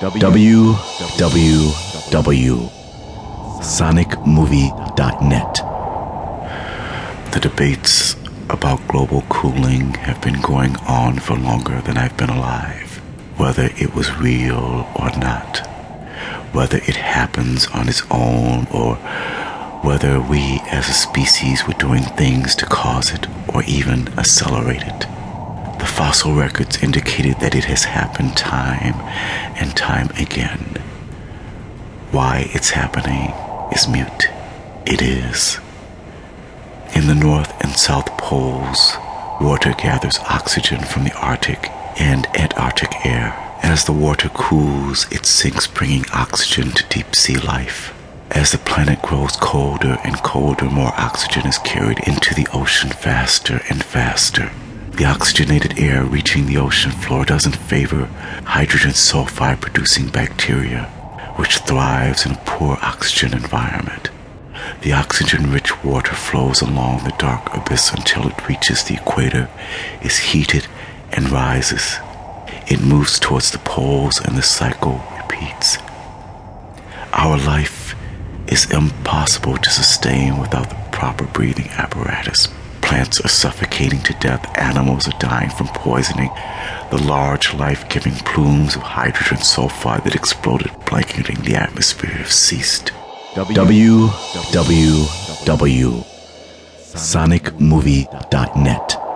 www.sonicmovie.net. The debates about global cooling have been going on for longer than I've been alive. Whether it was real or not, whether it happens on its own or whether we as a species were doing things to cause it or even accelerate it. The fossil records indicated that it has happened time and time again. Why it's happening is mute. It is. In the North and South Poles, water gathers oxygen from the Arctic and Antarctic air. As the water cools, it sinks, bringing oxygen to deep sea life. As the planet grows colder and colder, more oxygen is carried into the ocean faster and faster. The oxygenated air reaching the ocean floor doesn't favor hydrogen sulfide producing bacteria, which thrives in a poor oxygen environment. The oxygen rich water flows along the dark abyss until it reaches the equator, is heated, and rises. It moves towards the poles, and the cycle repeats. Our life is impossible to sustain without the proper breathing apparatus. Plants are suffocating to death, animals are dying from poisoning. The large life giving plumes of hydrogen sulfide that exploded, blanketing the atmosphere, have ceased. www.sonicmovie.net